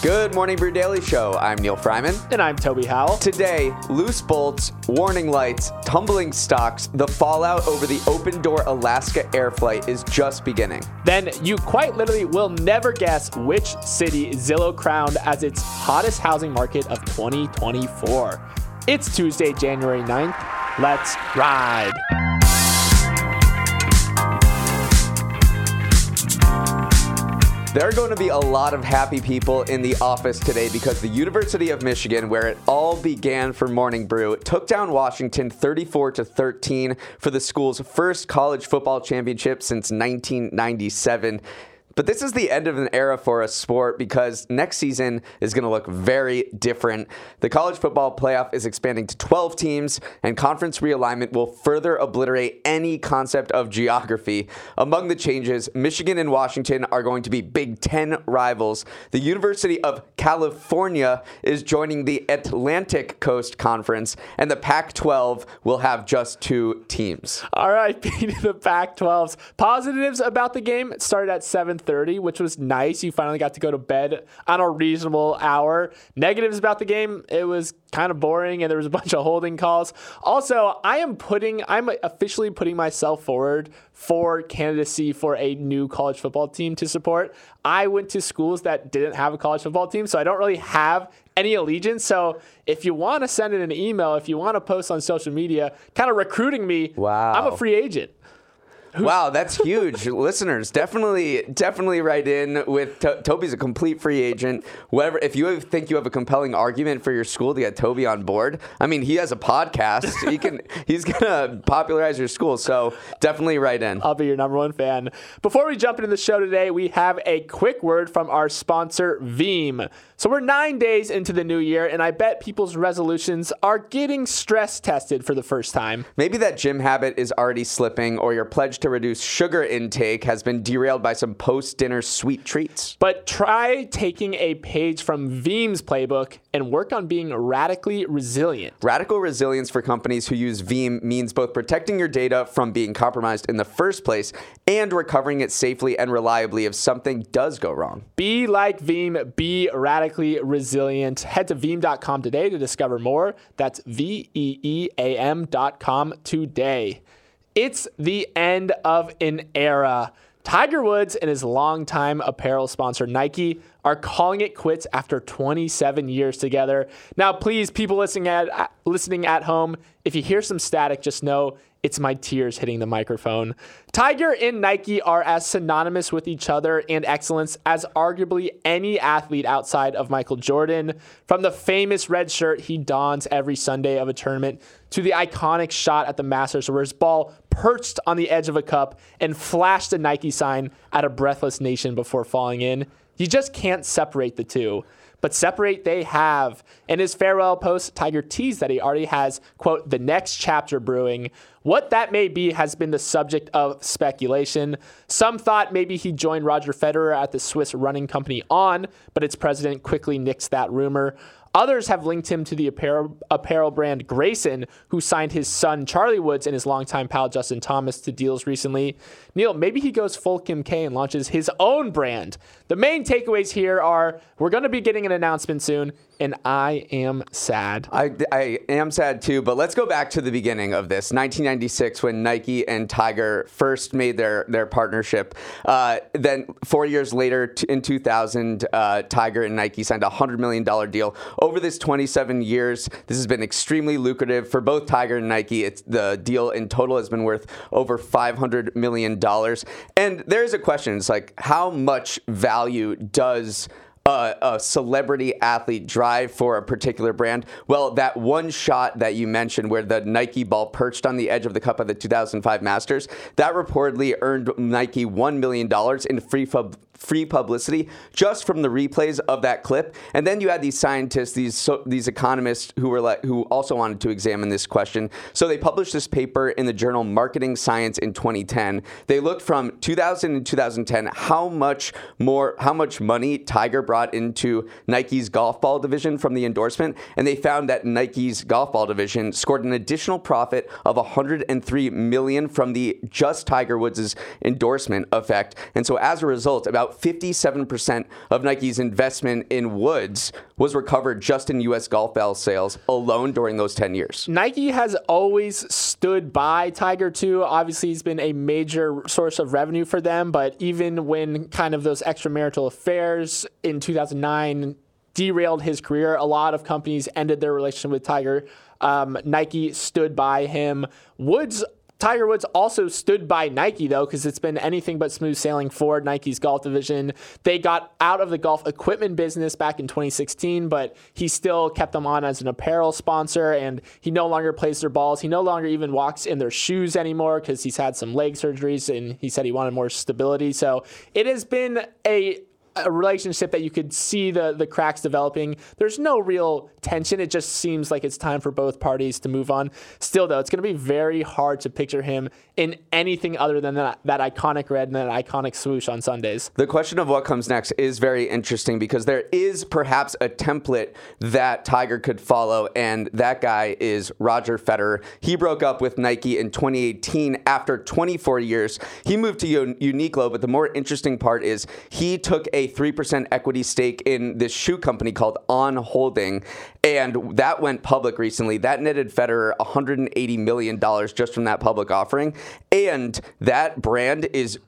Good morning, Brew Daily Show. I'm Neal Freyman. And I'm Toby Howell. Today, loose bolts, warning lights, tumbling stocks, the fallout over the open door Alaska air flight is just beginning. Then you quite literally will never guess which city Zillow crowned as its hottest housing market of 2024. It's Tuesday, January 9th. Let's ride. There are going to be a lot of happy people in the office today because the University of Michigan, where it all began for Morning Brew, took down Washington 34 to 13 for the school's first college football championship since 1997. But this is the end of an era for a sport because next season is going to look very different. The college football playoff is expanding to 12 teams, and conference realignment will further obliterate any concept of geography. Among the changes, Michigan and Washington are going to be Big Ten rivals. The University of California is joining the Atlantic Coast Conference, and the Pac 12 will have just two teams. All right, being the Pac 12s. Positives about the game it started at 7 30, which was nice. You finally got to go to bed on a reasonable hour. Negatives about the game, it was kind of boring and there was a bunch of holding calls. Also, I am putting I'm officially putting myself forward for candidacy for a new college football team to support. I went to schools that didn't have a college football team, so I don't really have any allegiance. So if you want to send in an email, if you want to post on social media, kind of recruiting me, wow. I'm a free agent. Wow, that's huge. Listeners, definitely, definitely write in with to- Toby's a complete free agent. Whatever, if you think you have a compelling argument for your school to get Toby on board, I mean, he has a podcast. he can, he's gonna popularize your school. So definitely write in. I'll be your number one fan. Before we jump into the show today, we have a quick word from our sponsor, Veeam. So we're nine days into the new year, and I bet people's resolutions are getting stress tested for the first time. Maybe that gym habit is already slipping, or your pledge to reduce sugar intake has been derailed by some post dinner sweet treats. But try taking a page from Veeam's playbook and work on being radically resilient. Radical resilience for companies who use Veeam means both protecting your data from being compromised in the first place and recovering it safely and reliably if something does go wrong. Be like Veeam, be radically resilient. Head to veeam.com today to discover more. That's V E E A M.com today. It's the end of an era. Tiger Woods and his longtime apparel sponsor Nike are calling it quits after 27 years together. Now, please, people listening at listening at home, if you hear some static, just know it's my tears hitting the microphone. Tiger and Nike are as synonymous with each other and excellence as arguably any athlete outside of Michael Jordan. From the famous red shirt he dons every Sunday of a tournament to the iconic shot at the Masters where his ball perched on the edge of a cup and flashed a Nike sign at a breathless nation before falling in. You just can't separate the two but separate they have. In his farewell post, Tiger teased that he already has, quote, the next chapter brewing. What that may be has been the subject of speculation. Some thought maybe he joined Roger Federer at the Swiss running company On, but its president quickly nixed that rumor. Others have linked him to the apparel, apparel brand Greyson, who signed his son Charlie Woods and his longtime pal Justin Thomas to deals recently. Neal, maybe he goes full Kim K and launches his own brand. The main takeaways here are we're going to be getting an announcement soon, and I am sad. I, I am sad too, but let's go back to the beginning of this 1996 when Nike and Tiger first made their, their partnership. Uh, then, four years later, t- in 2000, uh, Tiger and Nike signed a $100 million deal. Over this 27 years, this has been extremely lucrative for both Tiger and Nike. It's, the deal in total has been worth over $500 million. And there's a question it's like, how much value does a, celebrity athlete drive for a particular brand? Well, that one shot that you mentioned where the Nike ball perched on the edge of the cup of the 2005 Masters, that reportedly earned Nike $1 million in free pub- free publicity just from the replays of that clip. And then you had these scientists, these so, these economists who were like, who also wanted to examine this question. So they published this paper in the journal Marketing Science in 2010. They looked from 2000 and 2010 how much more how much money Tiger brought into Nike's golf ball division from the endorsement, and they found that Nike's golf ball division scored an additional profit of 103 million from the just Tiger Woods' endorsement effect. And so as a result, about about 57% of Nike's investment in Woods was recovered just in U.S. golf ball sales alone during those 10 years. Nike has always stood by Tiger too. Obviously, he's been a major source of revenue for them, but even when kind of those extramarital affairs in 2009 derailed his career, a lot of companies ended their relationship with Tiger. Um, Nike stood by him. Woods Tiger Woods also stood by Nike, though, because it's been anything but smooth sailing for Nike's golf division. They got out of the golf equipment business back in 2016, but he still kept them on as an apparel sponsor, and he no longer plays their balls. He no longer even walks in their shoes anymore because he's had some leg surgeries, and he said he wanted more stability. So it has been a a relationship that you could see the the cracks developing. There's no real tension. It just seems like it's time for both parties to move on. Still, though, it's going to be very hard to picture him in anything other than that, that iconic red and that iconic swoosh on Sundays. The question of what comes next is very interesting because there is perhaps a template that Tiger could follow, and that guy is Roger Federer. He broke up with Nike in 2018 after 24 years. He moved to Uniqlo, but the more interesting part is he took a 3% equity stake in this shoe company called On Holding, and that went public recently. That netted Federer $180 million just from that public offering. And that brand is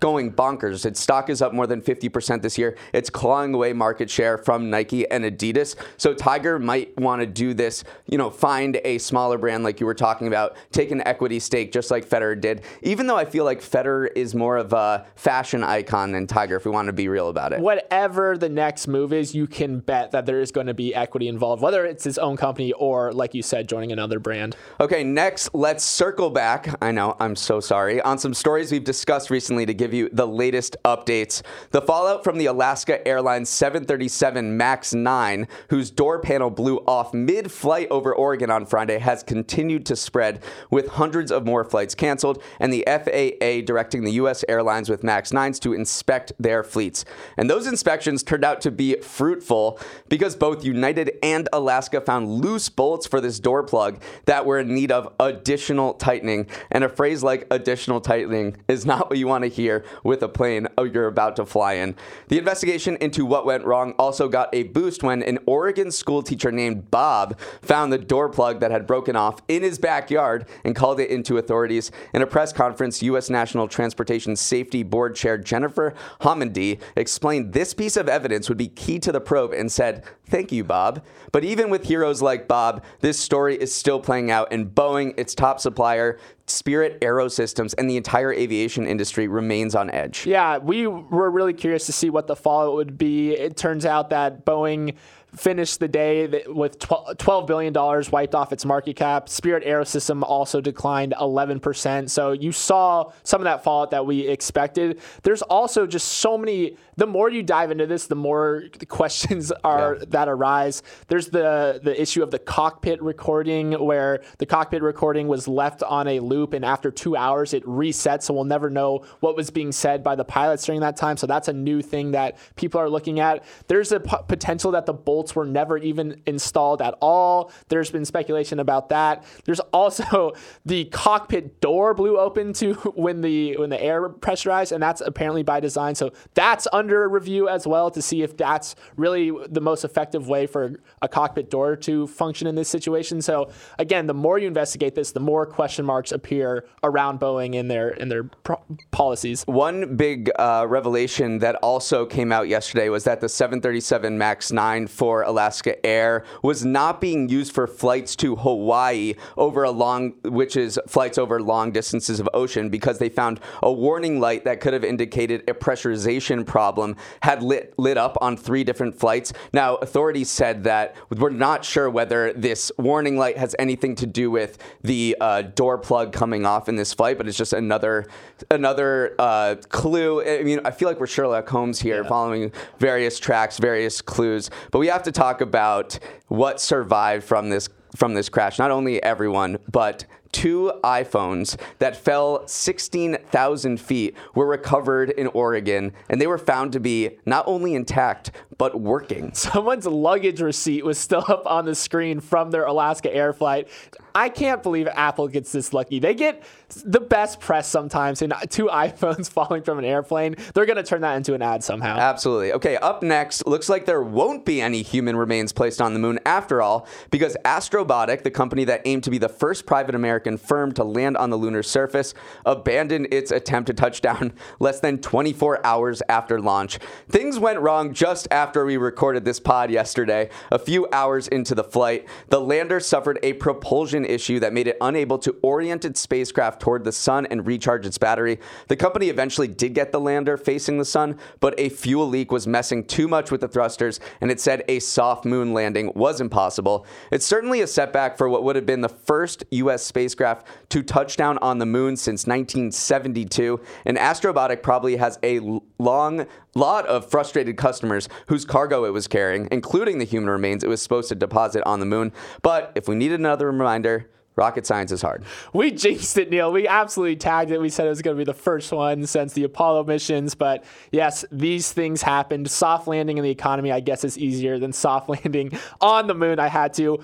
going bonkers. Its stock is up more than 50% this year. It's clawing away market share from Nike and Adidas. So Tiger might want to do this, you know, find a smaller brand like you were talking about, take an equity stake just like Federer did. Even though I feel like Federer is more of a fashion icon than Tiger if we want to be real about it. Whatever the next move is, you can bet that there is going to be equity involved, whether it's his own company or like you said joining another brand. Okay, next let's circle back. I know, I'm so sorry. On some stories we've discussed recently to give you the latest updates. The fallout from the Alaska Airlines 737 MAX 9, whose door panel blew off mid flight over Oregon on Friday, has continued to spread, with hundreds of more flights canceled, and the FAA directing the U.S. airlines with MAX 9s to inspect their fleets. And those inspections turned out to be fruitful because both United and Alaska found loose bolts for this door plug that were in need of additional tightening. And a phrase like additional tightening is not what you want to hear with a plane oh, you're about to fly in. The investigation into what went wrong also got a boost when an Oregon school teacher named Bob found the door plug that had broken off in his backyard and called it into authorities. In a press conference, U.S. National Transportation Safety Board Chair Jennifer Homendy explained this piece of evidence would be key to the probe and said, Thank you, Bob. But even with heroes like Bob, this story is still playing out, and Boeing, its top supplier, Spirit Aerosystems and the entire aviation industry remains on edge. Yeah, we were really curious to see what the fallout would be. It turns out that Boeing finished the day with $12 billion wiped off its market cap. Spirit Aerosystem also declined 11%. So you saw some of that fallout that we expected. There's also just so many, the more you dive into this, the more questions are yeah. that arise. There's the, the issue of the cockpit recording where the cockpit recording was left on a loop and after two hours it resets. So we'll never know what was being said by the pilots during that time. So that's a new thing that people are looking at. There's a p- potential that the bolts bolts were never even installed at all. There's been speculation about that. There's also the cockpit door blew open to when the when the air pressurized, and that's apparently by design. So that's under review as well to see if that's really the most effective way for a cockpit door to function in this situation. So again, the more you investigate this, the more question marks appear around Boeing in their in their pro- policies. One big uh, revelation that also came out yesterday was that the 737 Max 9 for Alaska Air was not being used for flights to Hawaii over a long, which is flights over long distances of ocean, because they found a warning light that could have indicated a pressurization problem had lit lit up on three different flights. Now, authorities said that we're not sure whether this warning light has anything to do with the uh, door plug coming off in this flight, but it's just another another uh, clue. I mean, I feel like we're Sherlock Holmes here, Yeah. following various tracks, various clues. But we have to talk about what survived from this from this crash. Not only everyone, but two iPhones that fell 16,000 feet were recovered in Oregon, and they were found to be not only intact but working. Someone's luggage receipt was still up on the screen from their Alaska Air flight. I can't believe Apple gets this lucky. They get the best press sometimes in two iPhones falling from an airplane. They're going to turn that into an ad somehow. Absolutely. Okay, up next, looks like there won't be any human remains placed on the moon after all, because Astrobotic, the company that aimed to be the first private American firm to land on the lunar surface, abandoned its attempt to touch down less than 24 hours after launch. Things went wrong just after we recorded this pod yesterday. A few hours into the flight, the lander suffered a propulsion issue that made it unable to orient its spacecraft toward the sun and recharge its battery. The company eventually did get the lander facing the sun, but a fuel leak was messing too much with the thrusters, and it said a soft moon landing was impossible. It's certainly a setback for what would have been the first U.S. spacecraft to touch down on the moon since 1972, and Astrobotic probably has a long lot of frustrated customers whose cargo it was carrying, including the human remains it was supposed to deposit on the moon. But if we needed another reminder, rocket science is hard. We jinxed it, Neal. We absolutely tagged it. We said it was going to be the first one since the Apollo missions. But yes, these things happened. Soft landing in the economy, I guess, is easier than soft landing on the moon. I had to.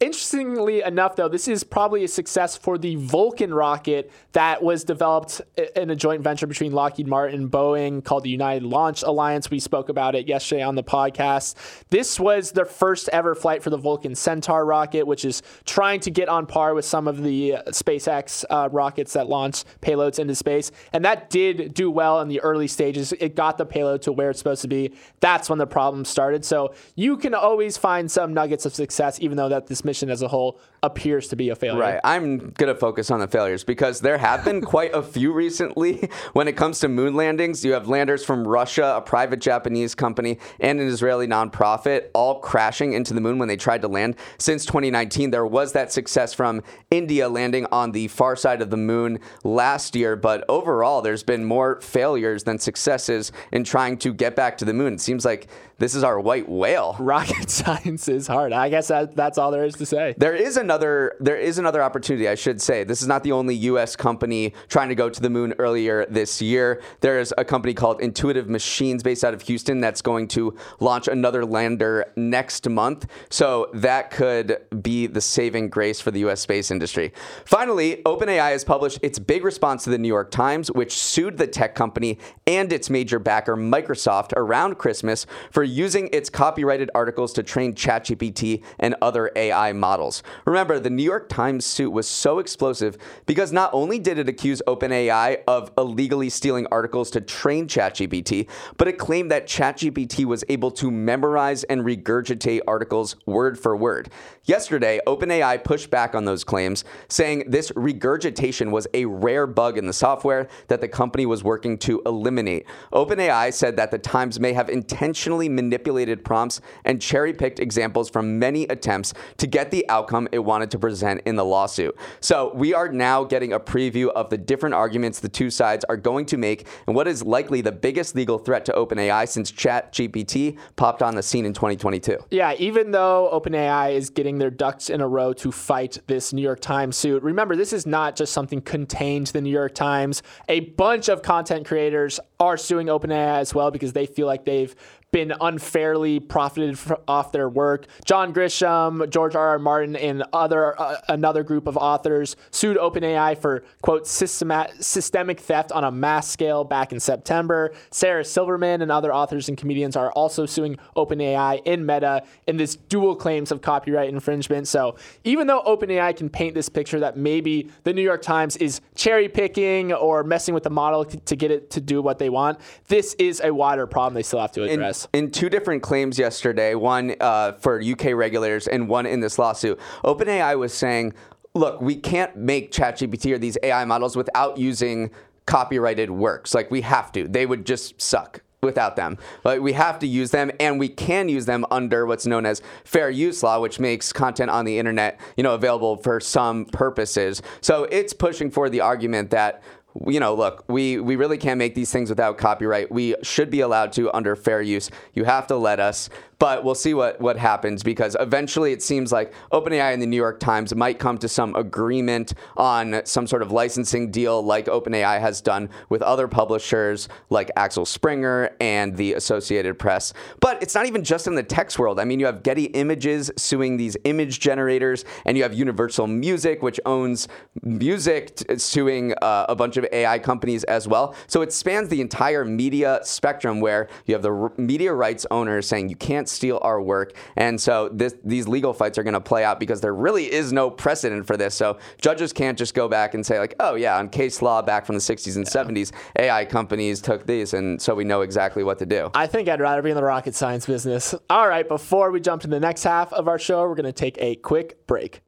Interestingly enough, though, this is probably a success for the Vulcan rocket that was developed in a joint venture between Lockheed Martin and Boeing called the United Launch Alliance. We spoke about it yesterday on the podcast. This was their first ever flight for the Vulcan Centaur rocket, which is trying to get on par with some of the uh, SpaceX uh, rockets that launch payloads into space. And that did do well in the early stages. It got the payload to where it's supposed to be. That's when the problem started. So you can always find some nuggets of success, even though that this mission as a whole appears to be a failure. Right. I'm going to focus on the failures because there have been quite a few recently. When it comes to moon landings, you have landers from Russia, a private Japanese company, and an Israeli nonprofit all crashing into the moon when they tried to land. Since 2019, there was that success from India landing on the far side of the moon last year, but overall, there's been more failures than successes in trying to get back to the moon. It seems like this is our white whale. Rocket science is hard. I guess that, that's all there is to say. There is another there is another opportunity, I should say. This is not the only US company trying to go to the moon earlier this year. There's a company called Intuitive Machines based out of Houston that's going to launch another lander next month. So that could be the saving grace for the US space industry. Finally, OpenAI has published its big response to the New York Times, which sued the tech company and its major backer Microsoft around Christmas for using its copyrighted articles to train ChatGPT and other AI models. Remember, the New York Times suit was so explosive because not only did it accuse OpenAI of illegally stealing articles to train ChatGPT, but it claimed that ChatGPT was able to memorize and regurgitate articles word for word. Yesterday, OpenAI pushed back on those claims, saying this regurgitation was a rare bug in the software that the company was working to eliminate. OpenAI said that the Times may have intentionally manipulated prompts and cherry picked examples from many attempts to get the outcome it wanted to present in the lawsuit. So we are now getting a preview of the different arguments the two sides are going to make and what is likely the biggest legal threat to OpenAI since ChatGPT popped on the scene in 2022. Yeah, even though OpenAI is getting their ducks in a row to fight this New York Times suit, remember, this is not just something contained to the New York Times. A bunch of content creators are suing OpenAI as well because they feel like they've been unfairly profited off their work. John Grisham, George R. R. Martin, and other uh, another group of authors sued OpenAI for quote systemat- systemic theft on a mass scale back in September. Sarah Silverman and other authors and comedians are also suing OpenAI in Meta in this dual claims of copyright infringement. So even though OpenAI OpenAI can paint this picture that maybe the New York Times is cherry picking or messing with the model to get it to do what they want. This is a wider problem they still have to address. In, in two different claims yesterday, one uh, for UK regulators and one in this lawsuit, OpenAI was saying, look, we can't make ChatGPT or these AI models without using copyrighted works. Like we have to. They would just suck without them. But we have to use them and we can use them under what's known as fair use law, which makes content on the internet, you know, available for some purposes. So it's pushing for the argument that you know, look, we, we really can't make these things without copyright. We should be allowed to under fair use. You have to let us. But we'll see what, what happens because eventually it seems like OpenAI and the New York Times might come to some agreement on some sort of licensing deal like OpenAI has done with other publishers like Axel Springer and the Associated Press. But it's not even just in the text world. I mean, you have Getty Images suing these image generators, and you have Universal Music, which owns music, t- suing uh, a bunch of AI companies as well. So it spans the entire media spectrum where you have the r- media rights owners saying you can't steal our work. And so this, these legal fights are going to play out because there really is no precedent for this. So judges can't just go back and say, like, oh, yeah, on case law back from the 60s and yeah. 70s, AI companies took these. And so we know exactly what to do. I think I'd rather be in the rocket science business. All right, before we jump to the next half of our show, we're going to take a quick break.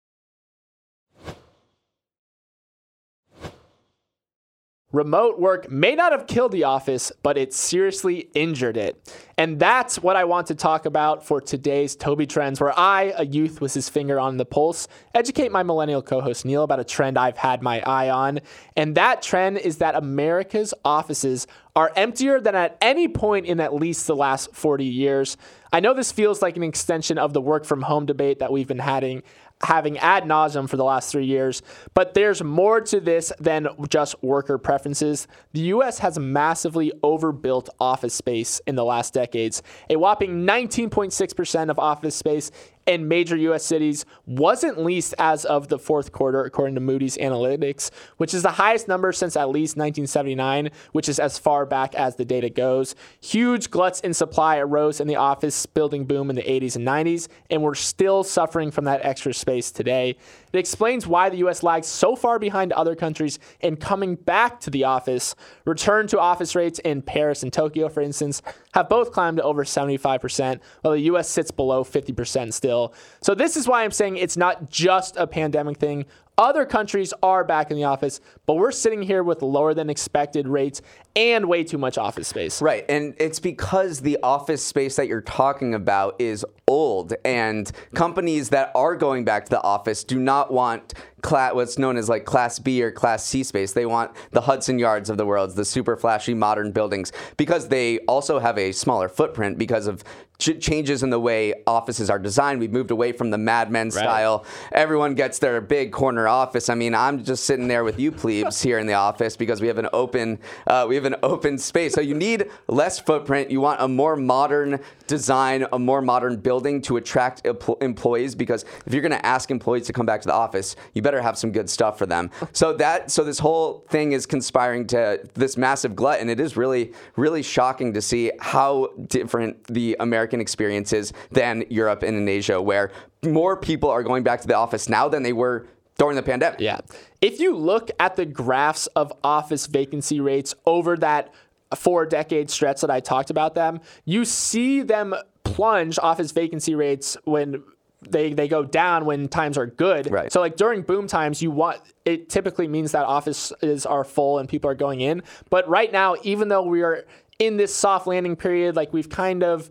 Remote work may not have killed the office, but it seriously injured it. And that's what I want to talk about for today's Toby Trends, where I, a youth with his finger on the pulse, educate my millennial co host Neal about a trend I've had my eye on. And that trend is that America's offices are emptier than at any point in at least the last 40 years. I know this feels like an extension of the work from home debate that we've been having having ad nauseum for the last three years. But there's more to this than just worker preferences. The US has massively overbuilt office space in the last decades. A whopping 19.6% of office space in major U.S. cities wasn't leased as of the fourth quarter, according to Moody's Analytics, which is the highest number since at least 1979, which is as far back as the data goes. Huge gluts in supply arose in the office building boom in the 80s and 90s, and we're still suffering from that extra space today. It explains why the U.S. lags so far behind other countries in coming back to the office. Return to office rates in Paris and Tokyo, for instance, have both climbed to over 75%, while the U.S. sits below 50% still. So, this is why I'm saying it's not just a pandemic thing. Other countries are back in the office, but we're sitting here with lower than expected rates and way too much office space. Right. And it's because the office space that you're talking about is old, and companies that are going back to the office do not want class, what's known as like Class B or Class C space. They want the Hudson Yards of the world, the super flashy modern buildings, because they also have a smaller footprint because of ch- changes in the way offices are designed. We've moved away from the Mad Men right. style. Everyone gets their big corner office. I mean, I'm just sitting there with you plebes here in the office because we have an open uh, we have an open space. So you need less footprint. You want a more modern design, a more modern building to attract employees because if you're going to ask employees to come back to the office, you better have some good stuff for them. So that so this whole thing is conspiring to this massive glut and it is really really shocking to see how different the American experience is than Europe and in Asia where more people are going back to the office now than they were during the pandemic. Yeah. If you look at the graphs of office vacancy rates over that four decade stretch that I talked about them, you see them plunge office vacancy rates when they they go down when times are good. Right. So like during boom times, you want it typically means that offices are full and people are going in. But right now, even though we are in this soft landing period, like we've kind of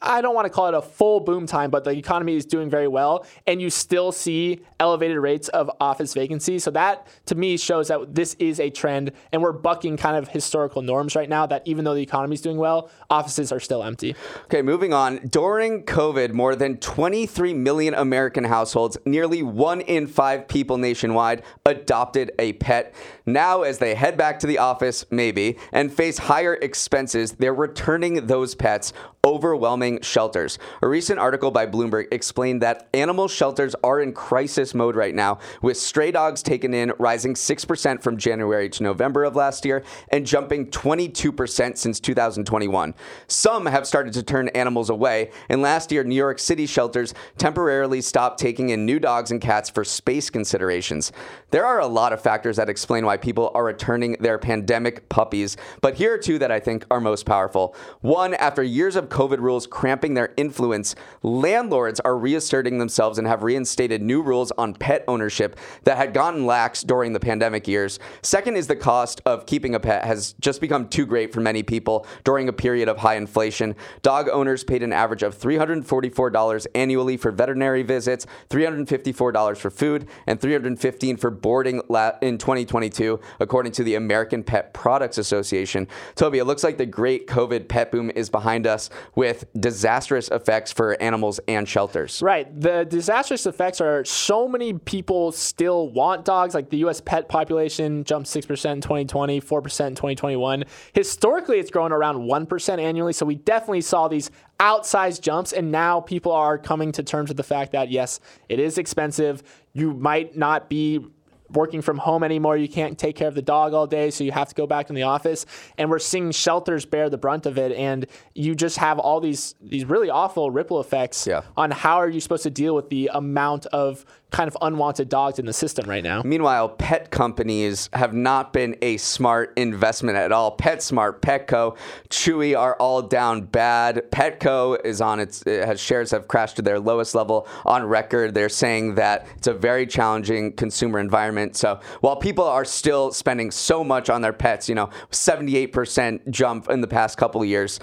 I don't want to call it a full boom time, but the economy is doing very well, and you still see elevated rates of office vacancy. So that to me shows that this is a trend, and we're bucking kind of historical norms right now. That even though the economy is doing well, offices are still empty. Okay, moving on. During COVID, more than 23 million American households, nearly one in five people nationwide, adopted a pet. Now, as they head back to the office, maybe, and face higher expenses, they're returning those pets overwhelming shelters. A recent article by Bloomberg explained that animal shelters are in crisis mode right now, with stray dogs taken in rising 6% from January to November of last year and jumping 22% since 2021. Some have started to turn animals away, and last year, New York City shelters temporarily stopped taking in new dogs and cats for space considerations. There are a lot of factors that explain why people are returning their pandemic puppies, but here are two that I think are most powerful. One, after years of COVID rules cramping their influence, landlords are reasserting themselves and have reinstated new rules on pet ownership that had gotten lax during the pandemic years. Second is the cost of keeping a pet has just become too great for many people during a period of high inflation. Dog owners paid an average of $344 annually for veterinary visits, $354 for food, and $315 for boarding in 2022, according to the American Pet Products Association. Toby, it looks like the great COVID pet boom is behind us with disastrous effects for animals and shelters. Right. The disastrous effects are so many people still want dogs. Like the U.S. pet population jumped 6% in 2020, 4% in 2021. Historically, it's grown around 1% annually. So we definitely saw these outsized jumps. And now people are coming to terms with the fact that, yes, it is expensive. You might not be working from home anymore. You can't take care of the dog all day, so you have to go back in the office. And we're seeing shelters bear the brunt of it. And you just have all these these really awful ripple effects yeah. on how are you supposed to deal with the amount of kind of unwanted dogs in the system right now. Meanwhile, pet companies have not been a smart investment at all. PetSmart, Petco, Chewy are all down bad. Petco is on its it has shares have crashed to their lowest level on record. They're saying that it's a very challenging consumer environment. So while people are still spending so much on their pets, you know, 78% jump in the past couple of years,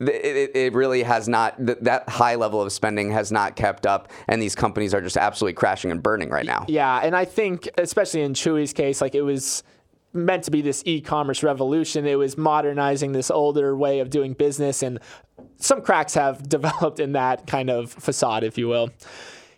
it, it, really has not that high level of spending has not kept up and these companies are just absolutely crashing and burning right now. Yeah and i think especially in chewy's case like it was meant to be this e-commerce revolution. It was modernizing this older way of doing business and some cracks have developed in that kind of facade if you will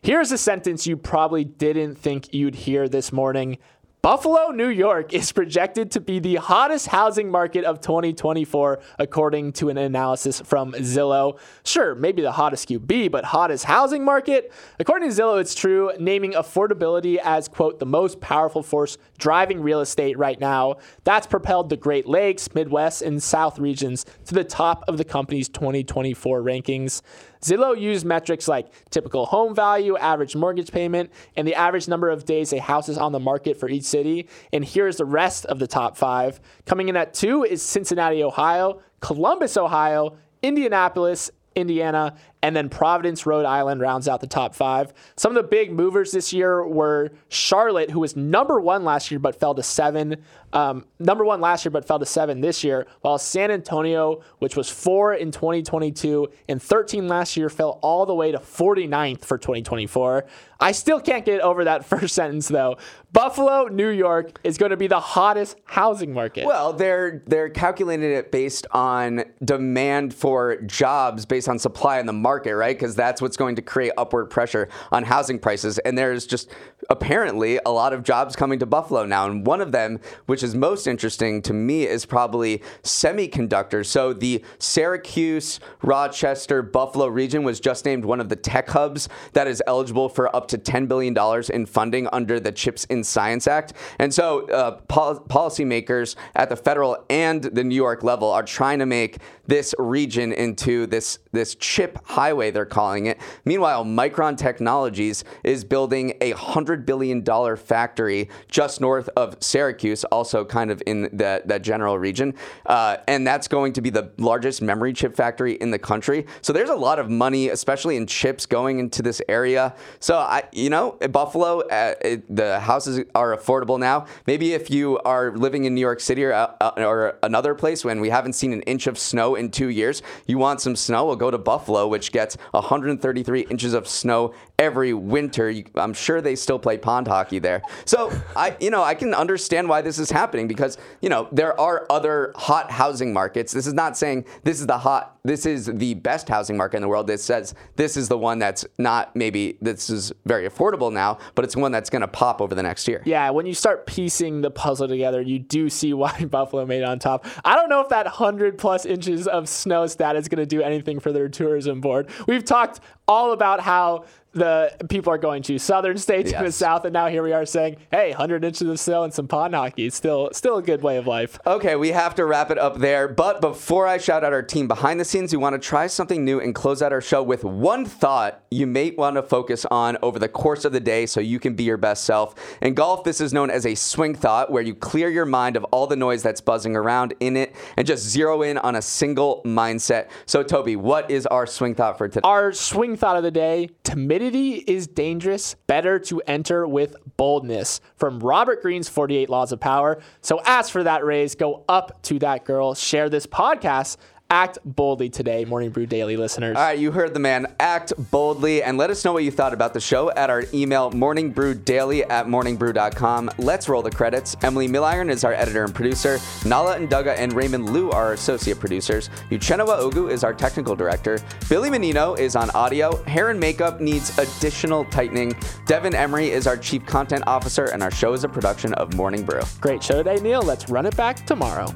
here's a sentence you probably didn't think you'd hear this morning Buffalo, New York is projected to be the hottest housing market of 2024, according to an analysis from Zillow. Sure, maybe the hottest QB, but hottest housing market? According to Zillow, it's true, naming affordability as, quote, the most powerful force driving real estate right now. That's propelled the Great Lakes, Midwest, and South regions to the top of the company's 2024 rankings. Zillow used metrics like typical home value, average mortgage payment, and the average number of days a house is on the market for each city. And here's the rest of the top five. Coming in at two is Cincinnati, Ohio, Columbus, Ohio, Indianapolis, Indiana, and then Providence, Rhode Island rounds out the top five. Some of the big movers this year were Charlotte, who was number one last year but fell to seven. Um, number one last year but fell to seven this year, while San Antonio, which was four in 2022 and 13 last year, fell all the way to 49th for 2024. I still can't get over that first sentence though. Buffalo, New York is going to be the hottest housing market. Well, they're they're calculating it based on demand for jobs based on supply in the market market, right? Because that's what's going to create upward pressure on housing prices. And there's just apparently a lot of jobs coming to Buffalo now. And one of them, which is most interesting to me, is probably semiconductors. So the Syracuse, Rochester, Buffalo region was just named one of the tech hubs that is eligible for up to $10 billion in funding under the CHIPS and Science Act. And so uh, pol- policymakers at the federal and the New York level are trying to make this region into this, this chip highway, they're calling it. Meanwhile, Micron Technologies is building a $100 billion factory just north of Syracuse, also kind of in that, that general region. Uh, and that's going to be the largest memory chip factory in the country. So there's a lot of money, especially in chips, going into this area. So, I, you know, Buffalo, uh, it, the houses are affordable now. Maybe if you are living in New York City or, uh, or another place when we haven't seen an inch of snow in two years, you want some snow, we'll go to Buffalo, which gets 133 inches of snow every winter. I'm sure they still play pond hockey there. So I, you know, I can understand why this is happening because you know there are other hot housing markets. This is not saying this is the hot, this is the best housing market in the world. This says this is the one that's not maybe this is very affordable now, but it's one that's going to pop over the next year. Yeah, when you start piecing the puzzle together, you do see why Buffalo made on top. I don't know if that 100 plus inches of snow stat is going to do anything for their tourism board. We've talked all about how the people are going to southern states yes. in the south, and now here we are saying, "Hey, 100 inches of snow and some pond hockey. Still, still a good way of life." Okay, we have to wrap it up there. But before I shout out our team behind the scenes, we want to try something new and close out our show with one thought you may want to focus on over the course of the day, so you can be your best self. In golf, this is known as a swing thought, where you clear your mind of all the noise that's buzzing around in it and just zero in on a single mindset. So, Toby, what is our swing thought for today? Our swing thought of the day: timidity is dangerous, better to enter with boldness. From Robert Greene's 48 Laws of Power. So ask for that raise, go up to that girl, share this podcast Act boldly today, Morning Brew Daily listeners. All right, you heard the man. Act boldly and let us know what you thought about the show at our email, morningbrewdaily at morningbrew.com. Let's roll the credits. Emily Milliron is our editor and producer. Nala and Dugga and Raymond Liu are our associate producers. Uchenna Ogu is our technical director. Billy Menino is on audio. Hair and makeup needs additional tightening. Devin Emery is our chief content officer, and our show is a production of Morning Brew. Great show today, Neal. Let's run it back tomorrow.